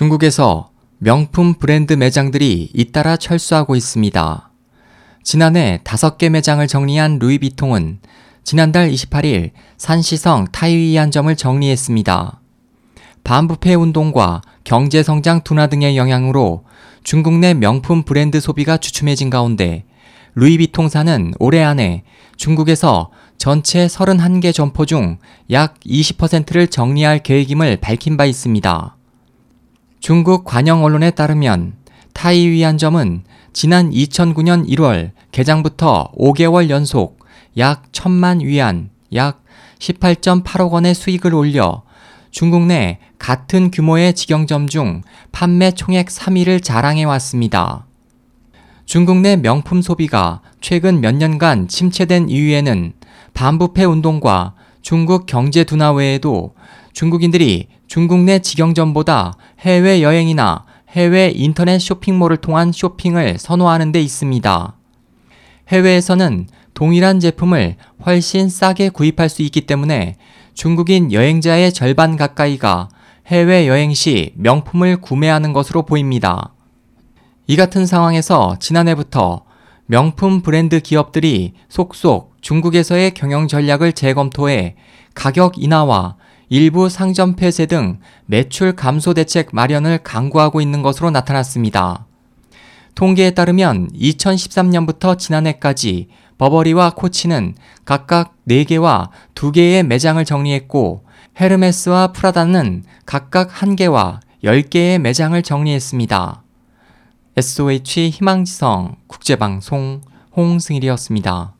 중국에서 명품 브랜드 매장들이 잇따라 철수하고 있습니다. 지난해 5개 매장을 정리한 루이비통은 지난달 28일 산시성 타이위안 점을 정리했습니다. 반부패 운동과 경제 성장 둔화 등의 영향으로 중국 내 명품 브랜드 소비가 주춤해진 가운데 루이비통사는 올해 안에 중국에서 전체 31개 점포 중 약 20%를 정리할 계획임을 밝힌 바 있습니다. 중국 관영 언론에 따르면 타이위안점은 지난 2009년 1월 개장부터 5개월 연속 약 1000만 위안, 약 18.8억 원의 수익을 올려 중국 내 같은 규모의 직영점 중 판매 총액 3위를 자랑해 왔습니다. 중국 내 명품 소비가 최근 몇 년간 침체된 이유에는 반부패 운동과 중국 경제 둔화 외에도 중국인들이 중국 내 직영점보다 해외 여행이나 해외 인터넷 쇼핑몰을 통한 쇼핑을 선호하는 데 있습니다. 해외에서는 동일한 제품을 훨씬 싸게 구입할 수 있기 때문에 중국인 여행자의 절반 가까이가 해외 여행 시 명품을 구매하는 것으로 보입니다. 이 같은 상황에서 지난해부터 명품 브랜드 기업들이 속속 중국에서의 경영 전략을 재검토해 가격 인하와 일부 상점 폐쇄 등 매출 감소 대책 마련을 강구하고 있는 것으로 나타났습니다. 통계에 따르면 2013년부터 지난해까지 버버리와 코치는 각각 4개와 2개의 매장을 정리했고 헤르메스와 프라다는 각각 1개와 10개의 매장을 정리했습니다. SOH 희망지성 국제방송 홍승일이었습니다.